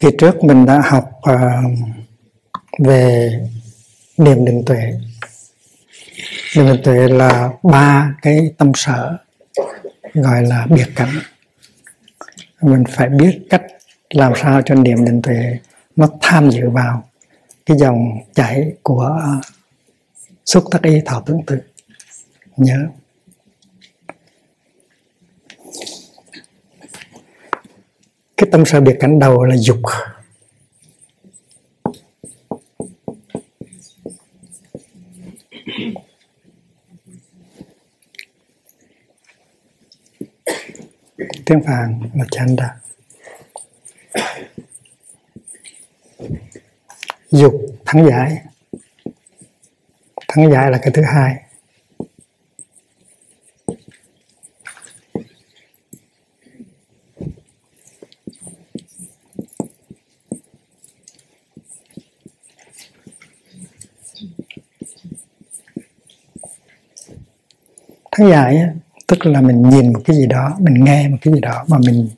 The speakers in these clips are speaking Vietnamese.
kỳ trước mình đã học uh, về niệm định tuệ. Niệm định tuệ là ba cái tâm sở gọi là biệt cảnh. Mình phải biết cách làm sao cho niệm định tuệ nó tham dự vào cái dòng chảy của xúc tác ý thọ tưởng tượng. Nhớ. Cái tâm sở biệt cảnh đầu là dục. Tiếng phạn là chanda dục thắng giải. Thắng giải là cái thứ hai. Thắng giải tức là mình nhìn một cái gì đó, mình nghe một cái gì đó mà mình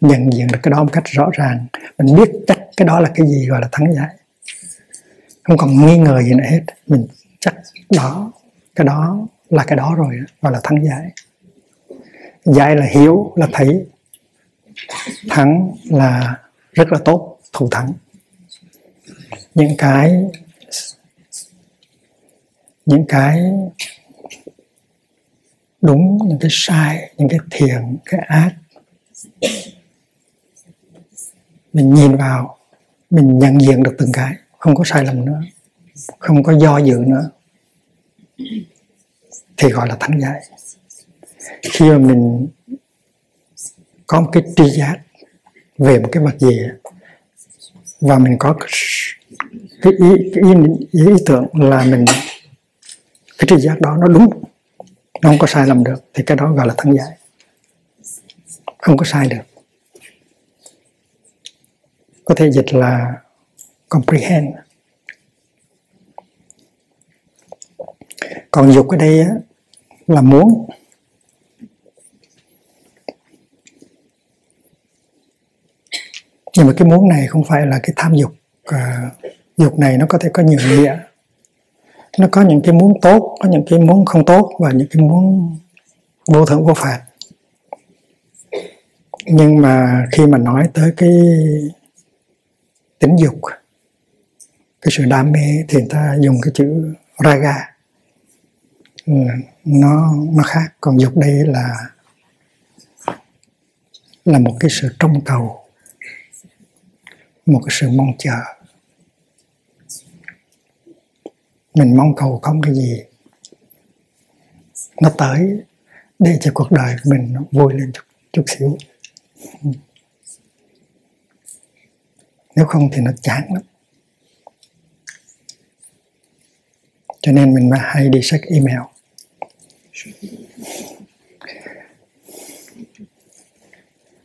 nhận diện được cái đó một cách rõ ràng. Mình biết chắc cái đó là cái gì gọi là thắng giải. Không còn nghi ngờ gì nữa hết. Mình chắc đó, cái đó là cái đó rồi gọi là thắng giải. Giải là hiểu, là thấy. Thắng là rất là tốt, thủ thắng. Những cái những cái đúng những cái sai những cái thiện cái ác. Mình nhìn vào mình nhận diện được từng cái không có sai lầm nữa không có do dự nữa thì gọi là thắng giải khi mà mình có một cái tri giác về một cái mặt gì và mình có cái ý, cái ý, ý, ý tưởng là mình cái tri giác đó nó đúng nó không có sai lầm được, thì cái đó gọi là thắng giải. Không có sai được. Có thể dịch là comprehend. Còn dục ở đây là muốn. Nhưng mà cái muốn này không phải là cái tham dục à, dục này nó có thể có nhiều nghĩa nó có những cái muốn tốt, có những cái muốn không tốt và những cái muốn vô thượng vô phạt nhưng mà khi mà nói tới cái tính dục, cái sự đam mê thì ta dùng cái chữ raga. Ừ, nó nó khác. Còn dục đây là là một cái sự trông cầu, một cái sự mong chờ. Mình mong cầu không cái gì nó tới để cho cuộc đời của mình nó vui lên chút, chút xíu. Nếu không thì nó chán lắm. Cho nên mình mà hay đi sách email.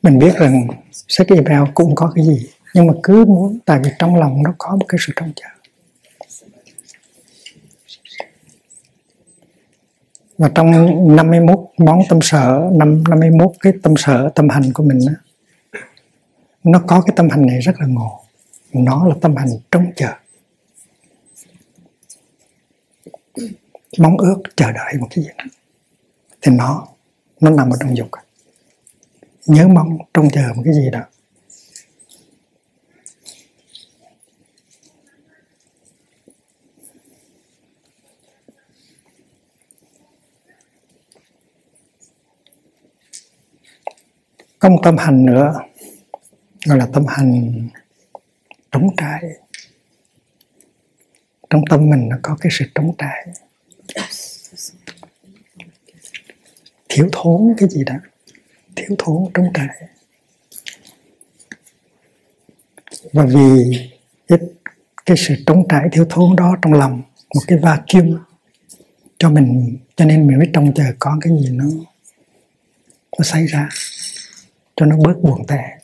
Mình biết rằng sách email cũng có cái gì nhưng mà cứ muốn tại vì trong lòng nó có một cái sự trông chờ. Và trong 51 món tâm sở năm 51 cái tâm sở tâm hành của mình đó, nó có cái tâm hành này rất là ngộ. Nó là tâm hành trông chờ. Mong ước chờ đợi một cái gì đó. Thì nó nó nằm ở trong dục nhớ mong trông chờ một cái gì đó. Có một tâm hành nữa gọi là tâm hành trống trải. Trong tâm mình nó có cái sự trống trải. Thiếu thốn cái gì đó. Thiếu thốn trống trải. Và vì cái, cái sự trống trải thiếu thốn đó trong lòng một cái vacuum cho mình cho nên mình mới trông chờ có cái gì nó nó xảy ra cho nó bớt buồn tẻ.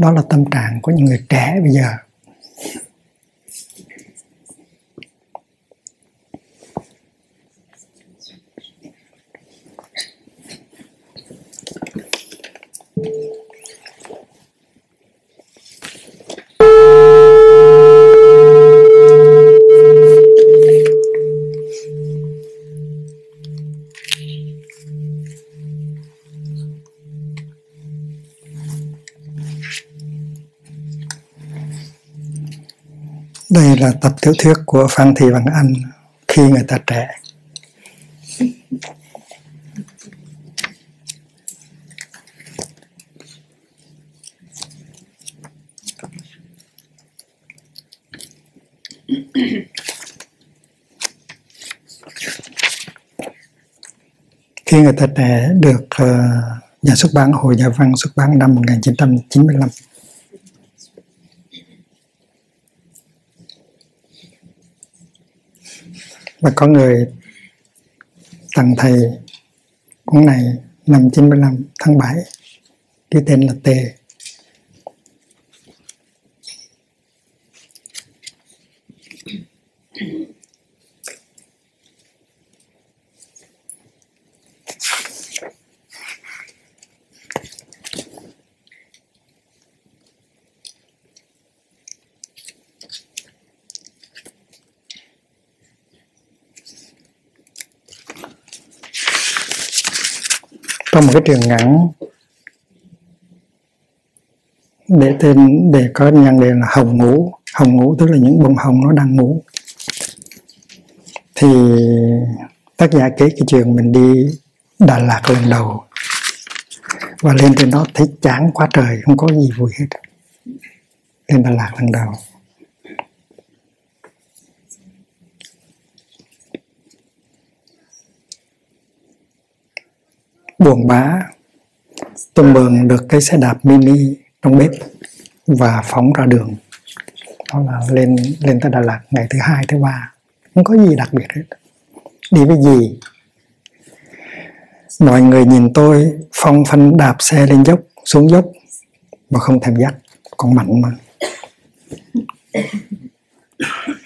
Đó là tâm trạng của những người trẻ bây giờ. Đây là tập tiểu thuyết của Phan Thị Văn Anh khi người ta trẻ. Khi người ta trẻ được uh, nhà xuất bản Hội Nhà văn xuất bản năm 1995 và có người tặng thầy cuốn này năm 95 tháng 7 cái tên là T. cái trường ngắn để tên, để có nhân đề là hồng ngủ hồng ngủ tức là những bông hồng nó đang ngủ. Thì tác giả kể cái chuyện mình đi Đà Lạt lần đầu và lên trên đó thấy chán quá trời, không có gì vui hết. Lên Đà Lạt lần đầu. Buồn bã. Tôi mượn được cái xe đạp mini trong bếp và phóng ra đường. Đó là lên lên tới Đà Lạt ngày thứ hai thứ ba. Không có gì đặc biệt hết. Đi với gì mọi người nhìn tôi phong phanh đạp xe lên dốc xuống dốc mà không thèm dắt còn mạnh mà.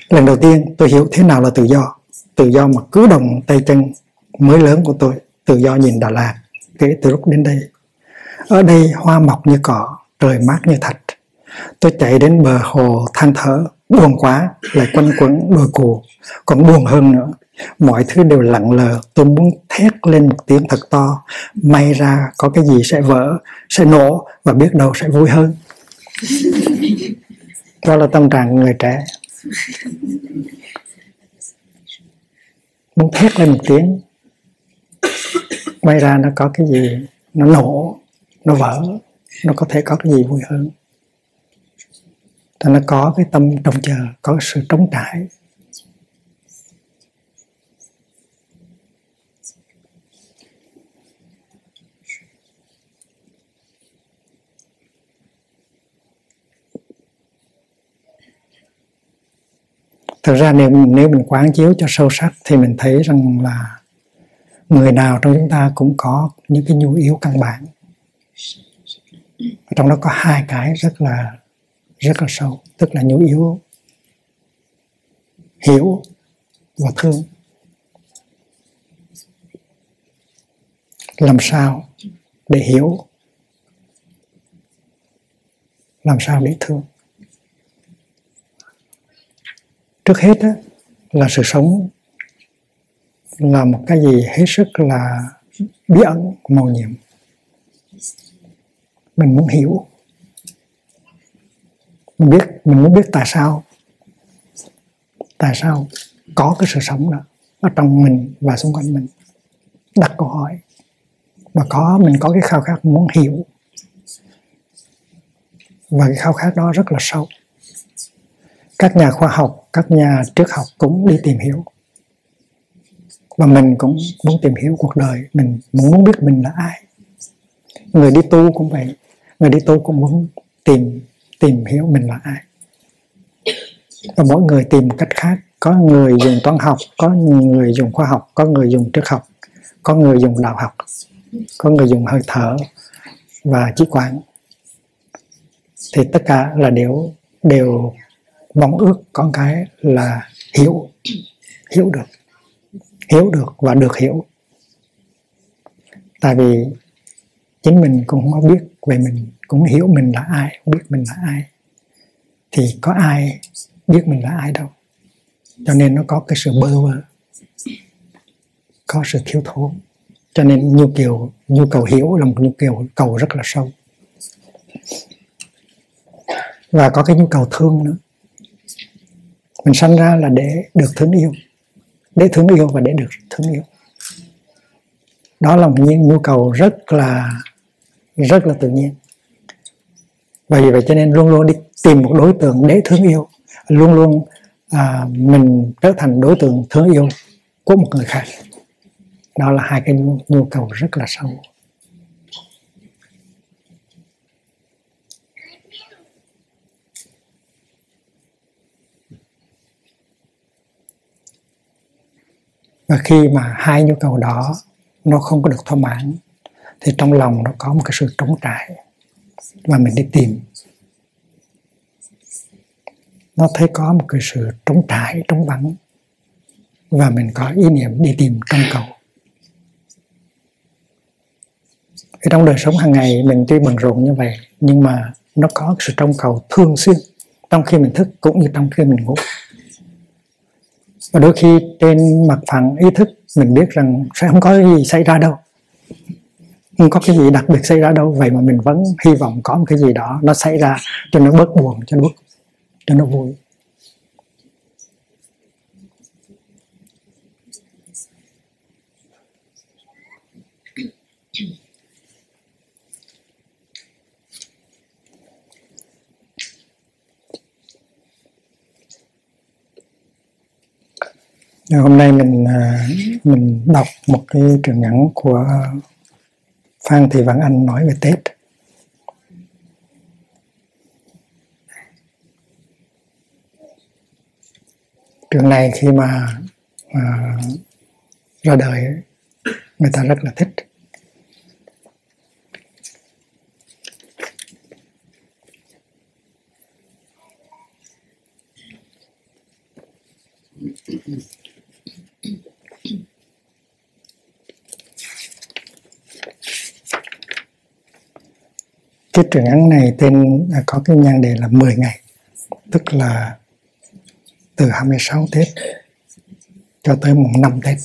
Lần đầu tiên tôi hiểu thế nào là tự do. Tự do mà cứ động tay chân mới lớn của tôi tự do nhìn Đà Lạt kể từ lúc đến đây. Ở đây hoa mọc như cỏ trời mát như thạch tôi chạy đến bờ hồ than thở buồn quá lại quanh quẩn đôi cù còn buồn hơn nữa. Mọi thứ đều lặng lờ tôi muốn thét lên một tiếng thật to. May ra có cái gì sẽ vỡ sẽ nổ và biết đâu sẽ vui hơn. Đó là tâm trạng người trẻ. Muốn thét lên một tiếng may ra nó có cái gì? Nó nổ, nó vỡ, nó có thể có cái gì vui hơn. Thì nó có cái tâm trông chờ, có cái sự trống trải. Thực ra nếu nếu mình quán chiếu cho sâu sắc thì mình thấy rằng là người nào trong chúng ta cũng có những cái nhu yếu căn bản. Trong đó có hai cái rất là rất là sâu tức là nhu yếu hiểu và thương. Làm sao để hiểu? Làm sao để thương? Trước hết đó, là sự sống là một cái gì hết sức là bí ẩn màu nhiệm. Mình muốn hiểu. Mình biết, mình muốn biết tại sao. Tại sao có cái sự sống đó ở trong mình và xung quanh mình? Đặt câu hỏi. Và có, mình có cái khao khát muốn hiểu. Và cái khao khát đó rất là sâu. Các nhà khoa học, các nhà triết học cũng đi tìm hiểu và mình cũng muốn tìm hiểu cuộc đời. Mình muốn biết mình là ai. Người đi tu cũng vậy. Người đi tu cũng muốn tìm tìm hiểu mình là ai. Và mỗi người tìm một cách khác. Có người dùng toán học, có người dùng khoa học, có người dùng triết học, có người dùng đạo học, có người dùng hơi thở và trí quản thì tất cả là đều đều mong ước con cái là hiểu hiểu được hiểu được và được hiểu. Tại vì chính mình cũng không biết về mình, cũng hiểu mình là ai, không biết mình là ai. Thì có ai biết mình là ai đâu. Cho nên nó có cái sự bơ vơ, có sự thiếu thốn. Cho nên nhu cầu nhu cầu hiểu là một nhu cầu cầu rất là sâu. Và có cái nhu cầu thương nữa. Mình sanh ra là để được thương yêu để thương yêu và để được thương yêu. Đó là một nhu cầu rất là rất là tự nhiên. Và vì vậy cho nên luôn luôn đi tìm một đối tượng để thương yêu. Luôn luôn à, mình trở thành đối tượng thương yêu của một người khác. Đó là hai cái nhu, nhu cầu rất là sâu. Và khi mà hai nhu cầu đó nó không có được thỏa mãn, thì trong lòng nó có một cái sự trống trải và mình đi tìm. Nó thấy có một cái sự trống trải, trống vắng và mình có ý niệm đi tìm trong cầu. Thì trong đời sống hàng ngày mình tuy bận rộn như vậy, nhưng mà nó có sự trong cầu thường xuyên trong khi mình thức cũng như trong khi mình ngủ và đôi khi trên mặt phẳng ý thức mình biết rằng sẽ không có gì xảy ra đâu. Không có cái gì đặc biệt xảy ra đâu. Vậy mà mình vẫn hy vọng có một cái gì đó nó xảy ra cho nó bớt buồn, cho nó bớt, cho nó vui. Ờ, hôm nay mình à, mình đọc một cái truyện ngắn của Phan Thị Văn Anh nói về Tết. Trường này khi mà à, ra đời người ta rất là thích. Cái truyện ngắn này, tên có cái nhan đề là 10 ngày, tức là từ 26 Tết cho tới mùng 5 Tết.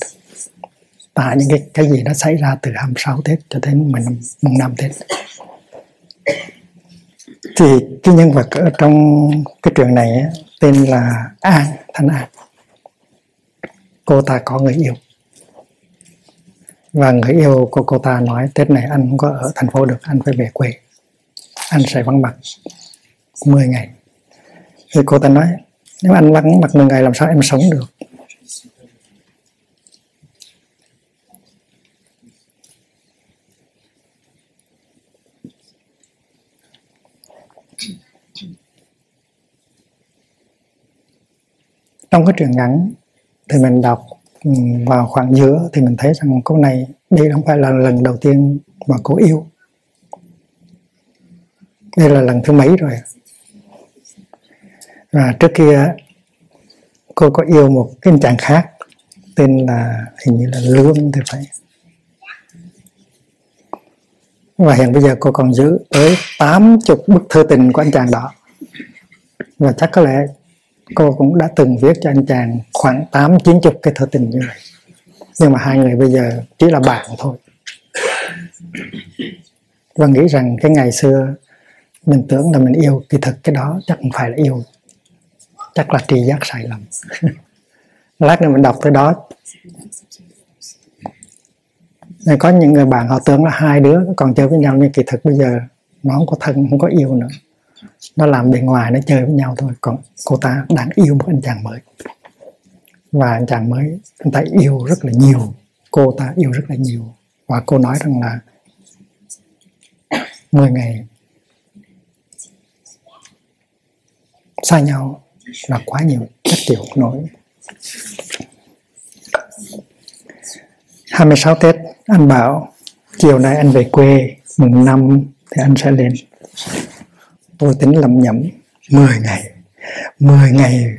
Tại những cái cái gì nó xảy ra từ 26 Tết cho đến mùng mùng 5 Tết. Thì cái nhân vật ở trong cái truyện này tên là An, Thanh An. Cô ta có người yêu. Và người yêu của cô ta nói, Tết này anh không có ở thành phố được, anh phải về quê anh sẽ vắng mặt. 10 ngày. Thì cô ta nói, nếu anh vắng mặt 10 ngày làm sao em sống được? Trong cái truyện ngắn thì mình đọc ừ, vào khoảng giữa thì mình thấy rằng cô này đây không phải là lần đầu tiên mà cô yêu đây là lần thứ mấy rồi? Và trước kia cô có yêu một cái anh chàng khác, tên là hình như là lương thì phải. Và hiện bây giờ cô còn giữ tới 80 bức thư tình của anh chàng đó. Và chắc có lẽ cô cũng đã từng viết cho anh chàng khoảng tám chín chục cái thư tình như vậy. Nhưng mà hai người bây giờ chỉ là bạn thôi. Và nghĩ rằng cái ngày xưa mình tưởng là mình yêu, kỳ thực cái đó chắc không phải là yêu. Chắc là tri giác sai lầm. Lát nữa mình đọc tới đó. Này có những người bạn họ tưởng là hai đứa còn chơi với nhau, nhưng kỳ thực bây giờ nó không có thân, không có yêu nữa. Nó làm bề ngoài, nó chơi với nhau thôi. Còn cô ta đang yêu một anh chàng mới. Và anh chàng mới, anh ta yêu rất là nhiều. Cô ta yêu rất là nhiều. Và cô nói rằng là 10 ngày xa nhau là quá nhiều chắc chịu nổi. 26 Tết, anh bảo chiều nay anh về quê, mùng năm thì anh sẽ lên. Tôi tính lầm nhẩm 10 ngày 10 ngày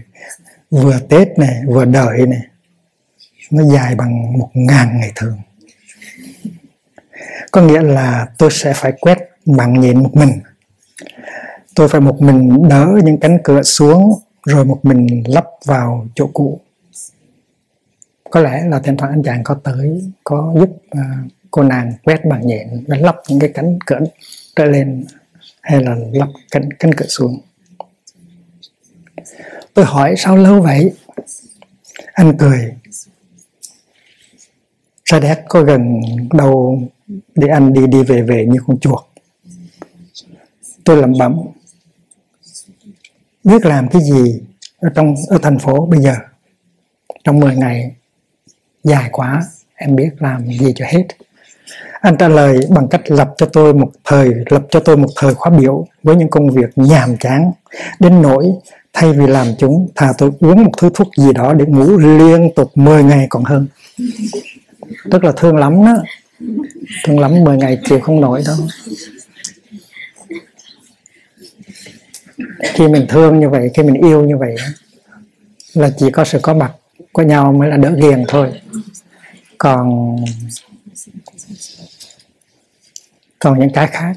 vừa Tết này, vừa đợi này, nó dài bằng một ngàn ngày thường. Có nghĩa là tôi sẽ phải quét bằng nhịn một mình tôi phải một mình đỡ những cánh cửa xuống rồi một mình lắp vào chỗ cũ. Có lẽ là thỉnh thoảng anh chàng có tới có giúp uh, cô nàng quét bằng nhện và lắp những cái cánh cửa trở lên hay là lắp cánh cánh cửa xuống. Tôi hỏi sao lâu vậy? Anh cười. Sa đét có gần đâu để anh đi đi về về như con chuột. Tôi lẩm bẩm biết làm cái gì ở trong, ở thành phố bây giờ? Trong 10 ngày dài quá, em biết làm gì cho hết. Anh trả lời bằng cách lập cho tôi một thời, lập cho tôi một thời khóa biểu với những công việc nhàm chán. Đến nỗi, thay vì làm chúng, thà tôi uống một thứ thuốc gì đó để ngủ liên tục 10 ngày còn hơn. Rất là thương lắm đó. Thương lắm 10 ngày chịu không nổi đâu. Khi mình thương như vậy, khi mình yêu như vậy, là chỉ có sự có mặt của nhau mới là đỡ ghiền thôi. Còn còn những cái khác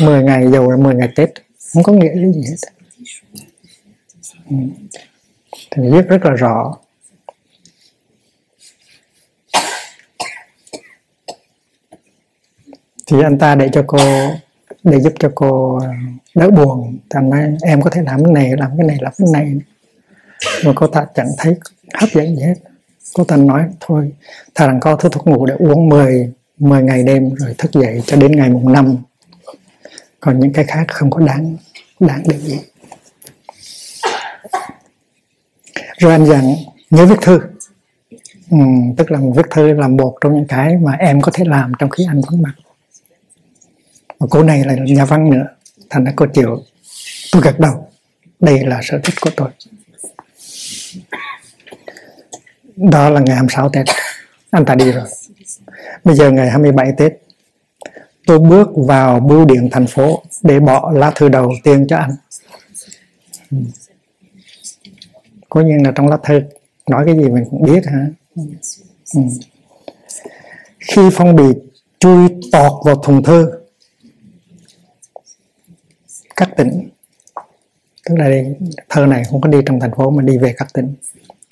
10 ngày dù là 10 ngày Tết, không có nghĩa lý gì hết. Ừ. Thì viết rất là rõ. Thì anh ta để cho cô để giúp cho cô đỡ buồn. Thành nói em có thể làm cái này làm cái này làm cái này. Mà cô ta chẳng thấy hấp dẫn gì hết. Cô ta nói thôi thà rằng có thuốc ngủ để uống 10 10 ngày đêm rồi thức dậy cho đến ngày mùng năm. Còn những cái khác không có đáng đáng để gì rồi anh dặn nhớ viết thư. Ừ, tức là viết thư là một trong những cái mà em có thể làm trong khi anh vắng mặt mà cô này là nhà văn nữa. Thành ra cô chịu tôi gật đầu. Đây là sở thích của tôi. Đó là ngày 26 Tết. Anh ta đi rồi. Bây giờ ngày 27 Tết. Tôi bước vào bưu điện thành phố để bỏ lá thư đầu tiên cho anh. Ừ. Có nhiên là trong lá thư, nói cái gì mình cũng biết hả? Ừ. khi phong bì chui tọt vào thùng thư các tỉnh. Tức là thơ này không có đi trong thành phố mà đi về các tỉnh.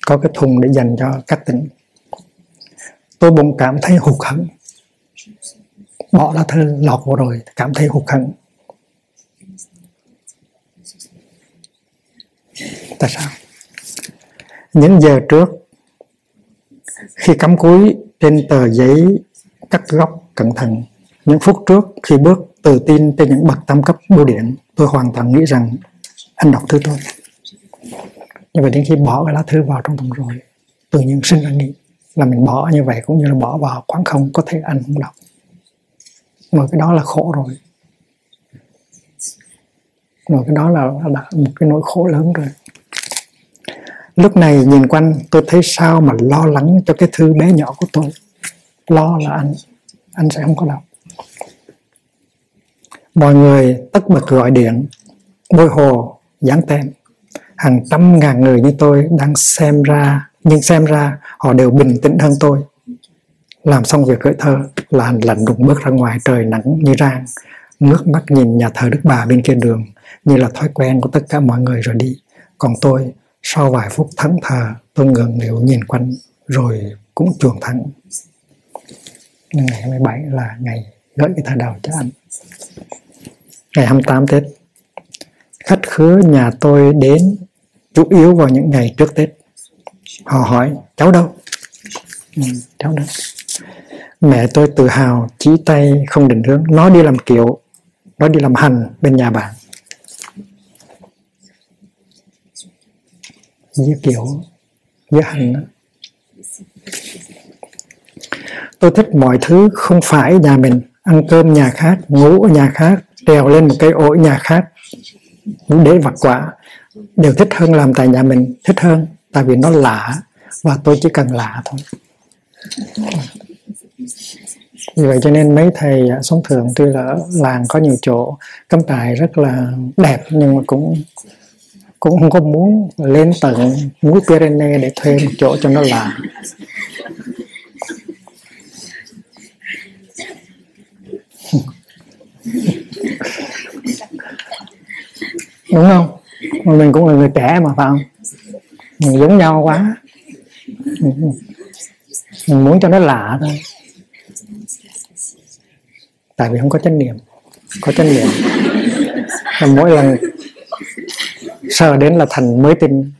Có cái thùng để dành cho các tỉnh. Tôi bỗng cảm thấy hụt hẫng. Bỏ lá thư lọt vào rồi, cảm thấy hụt hẫng. Tại sao? Những giờ trước, khi cắm cúi trên tờ giấy cắt góc cẩn thận, những phút trước khi bước tự tin trên những bậc tam cấp bưu điện tôi hoàn toàn nghĩ rằng anh đọc thư tôi. Nhưng mà đến khi bỏ cái lá thư vào trong thùng rồi tự nhiên sinh ra nghĩ là mình bỏ như vậy cũng như là bỏ vào khoảng không có thể anh không đọc. Mà cái đó là khổ rồi. Mà cái đó là, là một cái nỗi khổ lớn rồi. Lúc này nhìn quanh tôi thấy sao mà lo lắng cho cái thư bé nhỏ của tôi. Lo là anh anh sẽ không có đọc mọi người tất bật gọi điện. Bôi hồ dán tem hàng trăm ngàn người như tôi đang xem ra, nhưng xem ra họ đều bình tĩnh hơn tôi. Làm xong việc gửi thơ là hành lạnh đùng bước ra ngoài trời nắng như rang. Ngước mắt nhìn nhà thờ đức bà bên kia đường, như là thói quen của tất cả mọi người rồi đi. Còn tôi, sau vài phút thẫn thờ, tôi ngừng liệu nhìn quanh, rồi cũng chuồn thẳng. Ngày 27 là ngày gửi cái thơ đầu cho anh ngày 28 Tết khách khứa nhà tôi đến chủ yếu vào những ngày trước Tết. Họ hỏi cháu đâu? Ừ, cháu đâu? Mẹ tôi tự hào chỉ tay không định hướng nó đi làm kiểu nó đi làm hành bên nhà bạn Như kiểu Như hành đó. tôi thích mọi thứ không phải nhà mình ăn cơm nhà khác, ngủ ở nhà khác, trèo lên một cây ổi nhà khác, để vặt quả, đều thích hơn làm tại nhà mình, thích hơn, tại vì nó lạ và tôi chỉ cần lạ thôi. Vì vậy cho nên mấy thầy sống thường, tuy là làng có nhiều chỗ, cắm trại rất là đẹp, nhưng mà cũng cũng không có muốn lên tận núi Pyrenees để thuê một chỗ cho nó lạ. Đúng không? Mà mình cũng là người trẻ mà, phải không? Mình giống nhau quá. Mình muốn cho nó lạ thôi. Tại vì không có chánh niệm. Có chánh niệm. Là mỗi lần sờ đến là thành mới tin.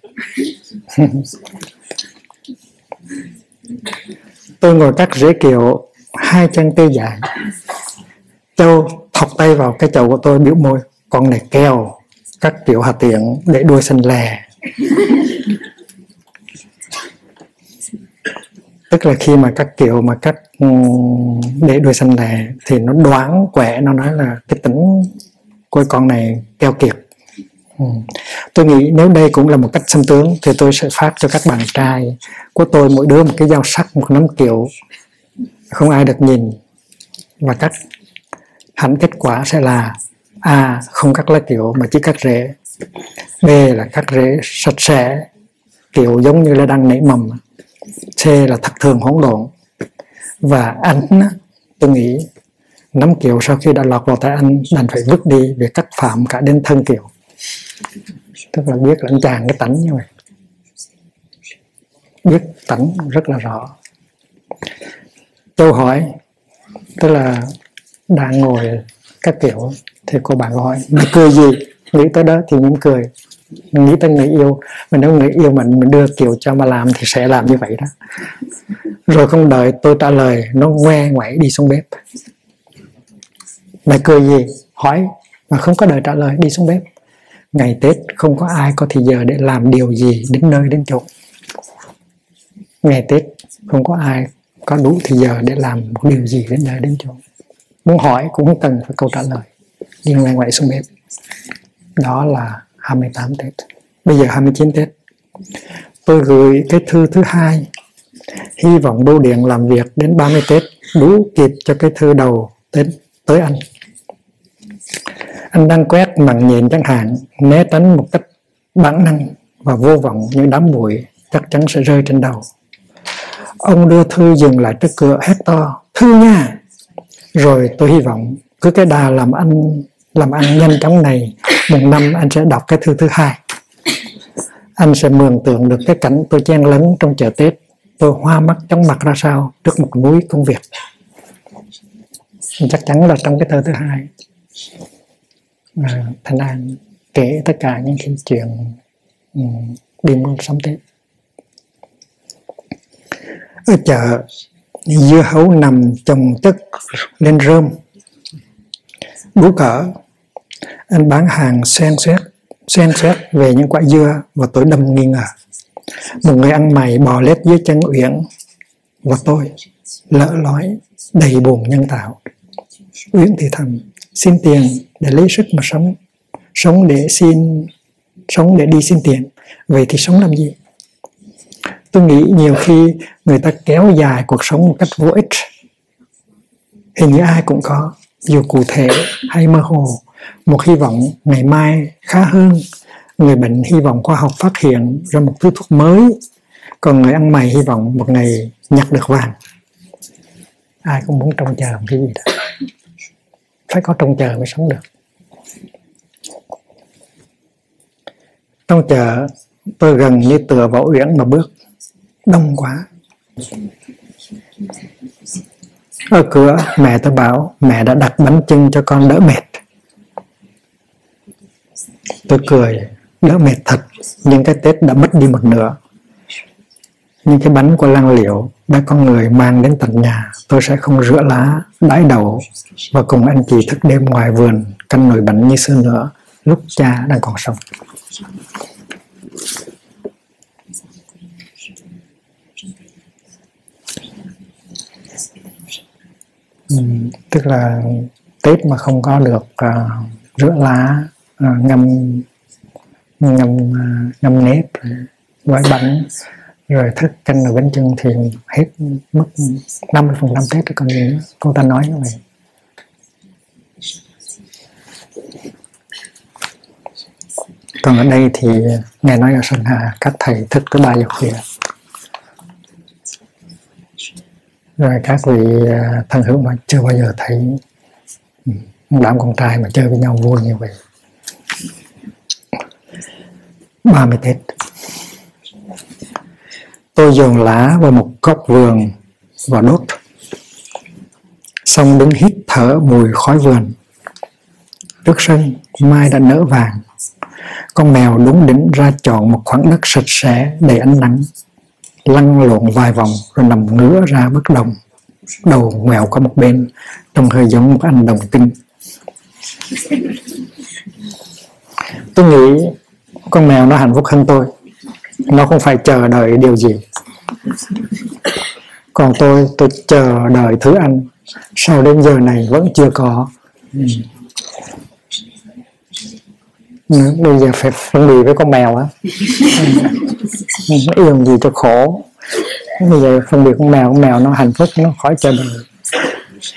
Tôi ngồi cắt rễ kiệu hai chân tê dài châu thọc tay vào cái chậu của tôi, biểu môi, con này keo, các kiểu hạt tiện để đuôi xanh lè. Tức là khi mà các kiểu mà cắt để đuôi xanh lè thì nó đoán quẻ, nó nói là cái tính của con này keo kiệt. Ừ. tôi nghĩ nếu đây cũng là một cách xâm tướng thì tôi sẽ phát cho các bạn trai của tôi mỗi đứa một cái dao sắc, một nắm kiểu không ai được nhìn. Và cắt hẳn kết quả sẽ là a, không cắt lá kiểu mà chỉ cắt rễ. B là cắt rễ sạch sẽ, kiểu giống như là đang nảy mầm. C là thật thường hỗn độn. Và anh, tôi nghĩ nắm kiểu sau khi đã lọt vào tay anh đành phải vứt đi về cắt phạm cả đến thân kiểu. Tức là biết là anh chàng cái tánh như vậy. Biết tánh rất là rõ. Tôi hỏi, tức là đang ngồi các kiểu, thì cô bạn gọi mày cười gì? Nghĩ tới đó thì mỉm cười. Mình nghĩ tới người yêu mình nếu người yêu mình mình đưa kiểu cho mà làm thì sẽ làm như vậy đó. Rồi không đợi tôi trả lời, nó ngoe ngoẩy đi xuống bếp. Mày cười gì? Hỏi, mà không có đợi trả lời, đi xuống bếp. Ngày tết không có ai có thì giờ để làm điều gì, đến nơi đến chỗ. Ngày tết không có ai có đủ thì giờ để làm một điều gì đến nơi đến chỗ muốn hỏi cũng không cần phải câu trả lời. Đi ngoài ngoại xuống bếp. Đó là 28 Tết. Bây giờ 29 Tết. Tôi gửi cái thư thứ hai. Hy vọng bưu điện làm việc đến 30 Tết đủ kịp cho cái thư đầu Tết tới anh. Anh đang quét màn nhện chẳng hạn, né tránh một cách bản năng và vô vọng những đám bụi chắc chắn sẽ rơi trên đầu. Ông đưa thư dừng lại trước cửa hét to, thư nha! Rồi tôi hy vọng cứ cái đà làm ăn làm ăn nhanh chóng này một năm anh sẽ đọc cái thư thứ hai. Anh sẽ mường tượng được cái cảnh tôi chen lấn trong chợ Tết. Tôi hoa mắt chóng mặt ra sao trước một núi công việc. Chắc chắn là trong cái thơ thứ hai. À, thành An kể tất cả những cái chuyện um, đi mua sắm Tết. Ở chợ dưa hấu nằm chồng chất lên rơm. Bú cỡ, anh bán hàng xen xét xen xét về những quả dưa và tôi đâm nghi ngờ. Một người ăn mày bò lết dưới chân uyển và tôi lỡ lói đầy buồn nhân tạo. Uyển thì thầm, xin tiền để lấy sức mà sống. Sống để xin, sống để đi xin tiền. Vậy thì sống làm gì? Tôi nghĩ nhiều khi người ta kéo dài cuộc sống một cách vô ích. Hình như ai cũng có. Dù cụ thể hay mơ hồ, một hy vọng ngày mai khá hơn. Người bệnh hy vọng khoa học phát hiện ra một thứ thuốc mới, còn người ăn mày hy vọng một ngày nhặt được vàng. Ai cũng muốn trông chờ một cái gì đó. Phải có trông chờ mới sống được. Trông chờ, tôi gần như tựa vào uyển mà bước đông quá. Ở cửa, mẹ tôi bảo mẹ đã đặt bánh trưng cho con đỡ mệt. Tôi cười, đỡ mệt thật, nhưng cái tết đã mất đi một nửa. Nhưng cái bánh của lăng liệu đã con người mang đến tận nhà tôi sẽ không rửa lá, đãi đầu. Và cùng anh chị thức đêm ngoài vườn, canh nồi bánh như xưa nữa, lúc cha đang còn sống. Ừ, tức là tết mà không có được uh, rửa lá uh, ngâm ngâm uh, ngâm nếp gói bánh rồi thức canh rồi bánh trưng thì hết mất 50 phần trăm tết còn gì nữa. Cô ta nói như vậy. Còn ở đây thì nghe nói ở Sơn Hà các thầy thức cái ba giờ khuya rồi các vị à, thân hữu mà chưa bao giờ thấy ừ, đám con trai mà chơi với nhau vui như vậy. Ba mươi Tết. Tôi dồn lá vào một góc vườn và đốt. Xong đứng hít thở mùi khói vườn. Trước sân mai đã nở vàng. Con mèo đúng đỉnh ra chọn một khoảng đất sạch sẽ đầy ánh nắng lăn lộn vài vòng rồi nằm ngửa ra bất động, đầu ngoẹo qua một bên, trông hơi giống một anh đồng tinh. Tôi nghĩ con mèo nó hạnh phúc hơn tôi. Nó không phải chờ đợi điều gì. Còn tôi tôi chờ đợi thứ ăn sau đến giờ này vẫn chưa có? Ừ. bây giờ phải phân biệt với con mèo á nó yêu gì cho khổ. Bây giờ phân biệt con mèo con mèo nó hạnh phúc, nó khỏi chờ đợi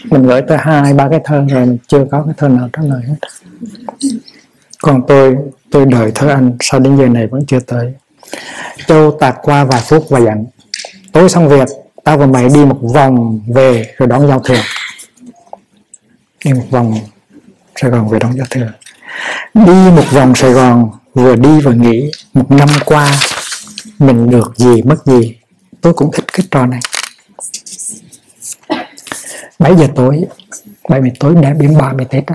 mình gửi tới hai, ba cái thơ rồi chưa có cái thơ nào trả lời hết. Còn tôi tôi đợi thơ anh sau đến giờ này vẫn chưa tới. Châu tạc qua vài phút và dặn, tối xong việc, tao và mày đi một vòng về rồi đón giao thừa. Đi một vòng Sài Gòn về đón giao thừa. Đi một vòng Sài Gòn, vừa đi vừa nghĩ một năm qua mình được gì, mất gì, tôi cũng thích cái trò này. 7 giờ tối 7 giờ tối đã đến 30 Tết đó.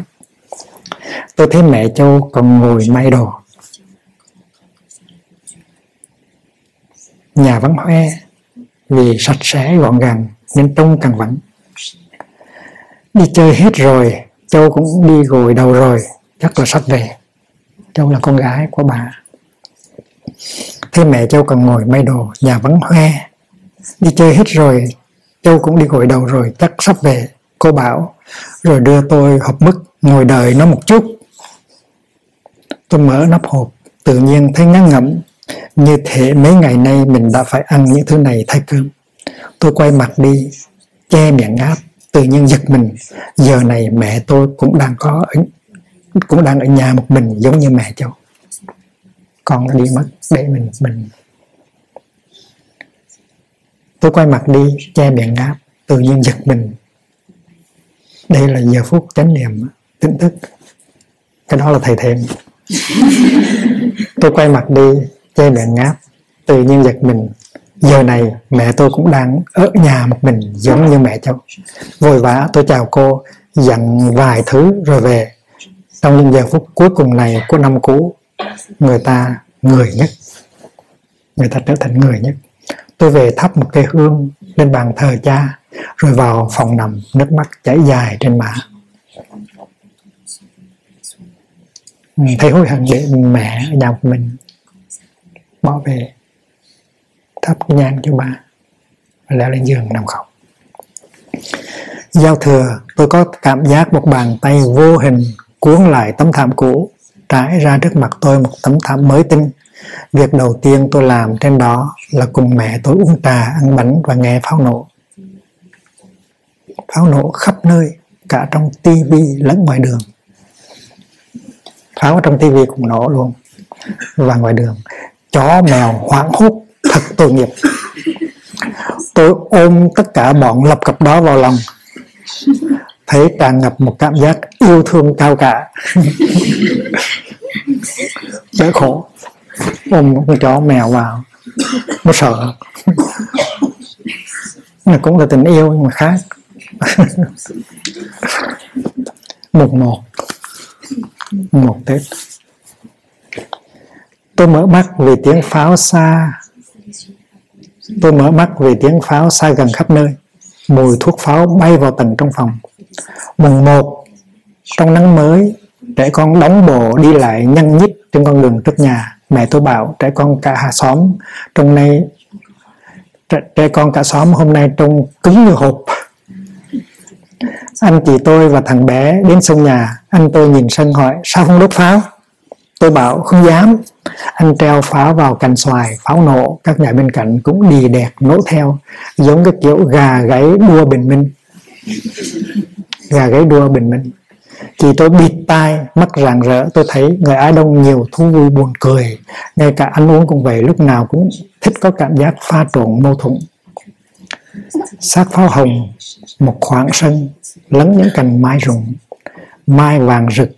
tôi thấy mẹ Châu còn ngồi may đồ. Nhà vắng hoe, vì sạch sẽ, gọn gàng, nên trông càng vắng. Đi chơi hết rồi, Châu cũng đi gội đầu rồi, chắc là sắp về. Châu là con gái của bà. Thế mẹ Châu còn ngồi may đồ Nhà vắng hoe. Đi chơi hết rồi, Châu cũng đi gội đầu rồi chắc sắp về, Cô bảo. Rồi đưa tôi hộp mứt, Ngồi đợi nó một chút. Tôi mở nắp hộp, Tự nhiên thấy ngán ngẩm. Như thế mấy ngày nay mình đã phải ăn những thứ này thay cơm. Tôi quay mặt đi, Che miệng ngáp, Tự nhiên giật mình. Giờ này mẹ tôi cũng đang có Cũng đang ở nhà một mình giống như mẹ Châu. Con đi mất, để mình mình. Tôi quay mặt đi, che miệng ngáp tự nhiên giật mình. Đây là giờ phút chánh niệm, tỉnh thức. Cái đó là thầy thêm. Tôi quay mặt đi, che miệng ngáp tự nhiên giật mình. Giờ này mẹ tôi cũng đang ở nhà một mình, giống như mẹ cháu. Vội vã tôi chào cô, dặn vài thứ rồi về. Trong những giờ phút cuối cùng này của năm cũ người ta người nhất. Người ta trở thành người nhất. Tôi về thắp một cây hương lên bàn thờ cha, rồi vào phòng nằm, nước mắt chảy dài trên má. Ừ, thấy hối hận để mẹ ở nhà của mình. Bỏ về, thắp nhang cho ba, và leo lên giường nằm khóc. Giao thừa, tôi có cảm giác một bàn tay vô hình cuốn lại tấm thảm cũ trải ra trước mặt tôi một tấm thảm mới tinh Việc đầu tiên tôi làm trên đó là cùng mẹ tôi uống trà, ăn bánh và nghe pháo nổ. Pháo nổ khắp nơi, cả trong tivi lẫn ngoài đường. Pháo trong tivi cũng nổ luôn. Và ngoài đường, chó mèo hoảng hốt, thật tội nghiệp. Tôi ôm tất cả bọn lập cập đó vào lòng thấy tràn ngập một cảm giác yêu thương cao cả đỡ khổ. Ôm một con chó mèo vào. Nó sợ. Là cũng là tình yêu nhưng mà khác. Một. Một một tết. Tôi mở mắt vì tiếng pháo xa. Tôi mở mắt vì tiếng pháo xa gần khắp nơi. Mùi thuốc pháo bay vào tầng trong phòng. Mùng một. Trong nắng mới trẻ con đóng bộ đi lại nhăn nhít trên con đường trước nhà. Mẹ tôi bảo trẻ con cả hà xóm trong nay trẻ, trẻ con cả xóm hôm nay trông cứng như hộp. Anh chị tôi và thằng bé đến sân nhà. Anh tôi nhìn sân hỏi sao không đốt pháo? Tôi bảo không dám. Anh treo pháo vào cành xoài pháo nổ các nhà bên cạnh cũng đi đẹp nổ theo giống cái kiểu gà gáy đua bình minh. Gà gáy đua bình minh chỉ tôi bịt tai, mắt rạng rỡ, tôi thấy người Á Đông nhiều thú vui buồn cười. Ngay cả ăn uống cũng vậy, lúc nào cũng thích có cảm giác pha trộn mâu thuẫn. Sát pháo hồng, một khoảng sân lấn những cành mai rụng. Mai vàng rực,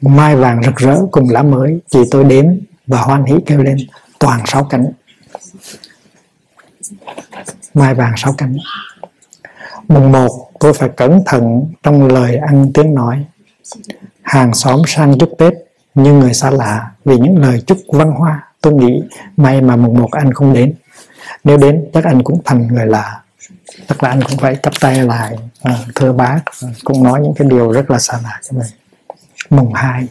mai vàng rực rỡ cùng lá mới. Chỉ tôi đếm và hoan hỷ kêu lên, toàn sáu cánh. Mai vàng sáu cánh. Mùng một tôi phải cẩn thận trong lời ăn tiếng nói. Hàng xóm sang chúc tết như người xa lạ vì những lời chúc văn hoa. Tôi nghĩ may mà mùng một anh không đến. Nếu đến chắc anh cũng thành người lạ. Chắc là anh cũng phải chắp tay lại. À, thưa bác à, cũng nói những cái điều rất là xa lạ cho mình. Mùng hai.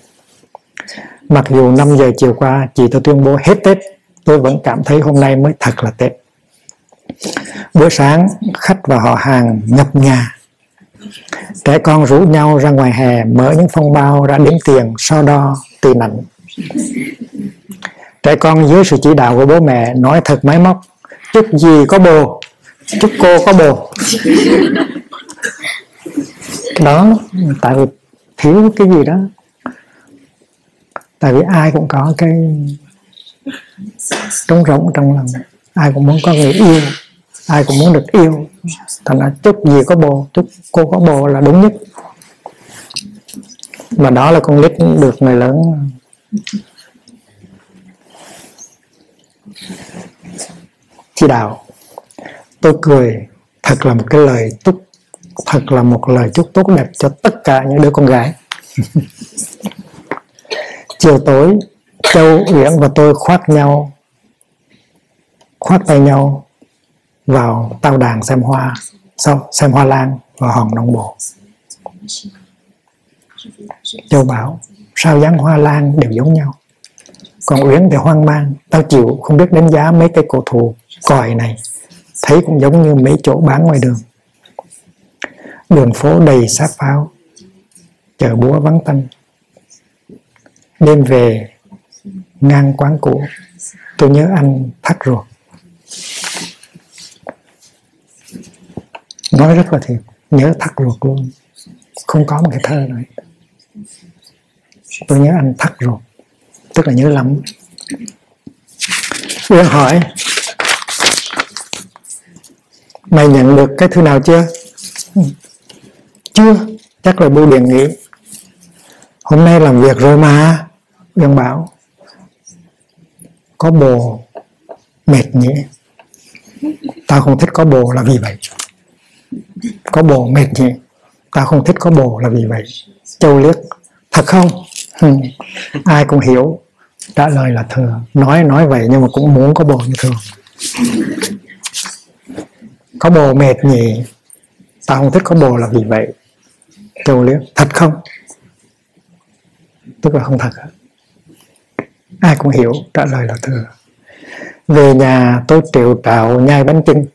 Mặc dù 5 giờ chiều qua chị tôi tuyên bố hết Tết tôi vẫn cảm thấy hôm nay mới thật là Tết. Bữa sáng khách và họ hàng ngập nhà trẻ con rủ nhau ra ngoài hè mở những phong bao ra đếm tiền, so đo tùy mạnh. trẻ con dưới sự chỉ đạo của bố mẹ nói thật máy móc chúc gì có bồ chúc cô có bồ. Đó, tại vì thiếu cái gì đó. Tại vì ai cũng có cái trống rỗng trong lòng. Ai cũng muốn có người yêu, ai cũng muốn được yêu thành ra chúc gì có bồ chúc cô có bồ là đúng nhất. Mà đó là con nít được người lớn. Chỉ đạo tôi cười. Thật là một cái lời chúc thật là một lời chúc tốt đẹp cho tất cả những đứa con gái. Chiều tối, châu uyển và tôi khoác nhau, khoác tay nhau vào tao đàn xem hoa. Sau xem hoa lan và hòn đồng bộ châu bảo, sao dáng hoa lan đều giống nhau? Còn uyển thì hoang mang, tao chịu không biết đánh giá mấy cây cổ thụ còi này. Thấy cũng giống như mấy chỗ bán ngoài đường. Đường phố đầy sát pháo. Chợ búa vắng tanh. Đêm về, ngang quán cũ. Tôi nhớ anh thắt ruột. Nói rất là thiệt nhớ thắt ruột luôn. Không có một cái thơ này tôi nhớ anh thắt ruột, tức là nhớ lắm. Uyên hỏi, mày nhận được cái thư nào chưa? Chưa, chắc là bưu điện nghĩ hôm nay làm việc rồi mà, Uyên bảo. Có bồ mệt nhỉ? Tao không thích có bồ là vì vậy có bồ mệt nhỉ tao không thích có bồ là vì vậy. Châu liếc, thật không? Ừ. Ai cũng hiểu. Trả lời là thừa. Nói nói vậy nhưng mà cũng muốn có bồ như thường có bồ mệt nhỉ? Tao không thích có bồ là vì vậy. Châu liếc, thật không? Tức là không thật. Ai cũng hiểu. Trả lời là thừa. Về nhà, tôi triệu trạo nhai bánh trưng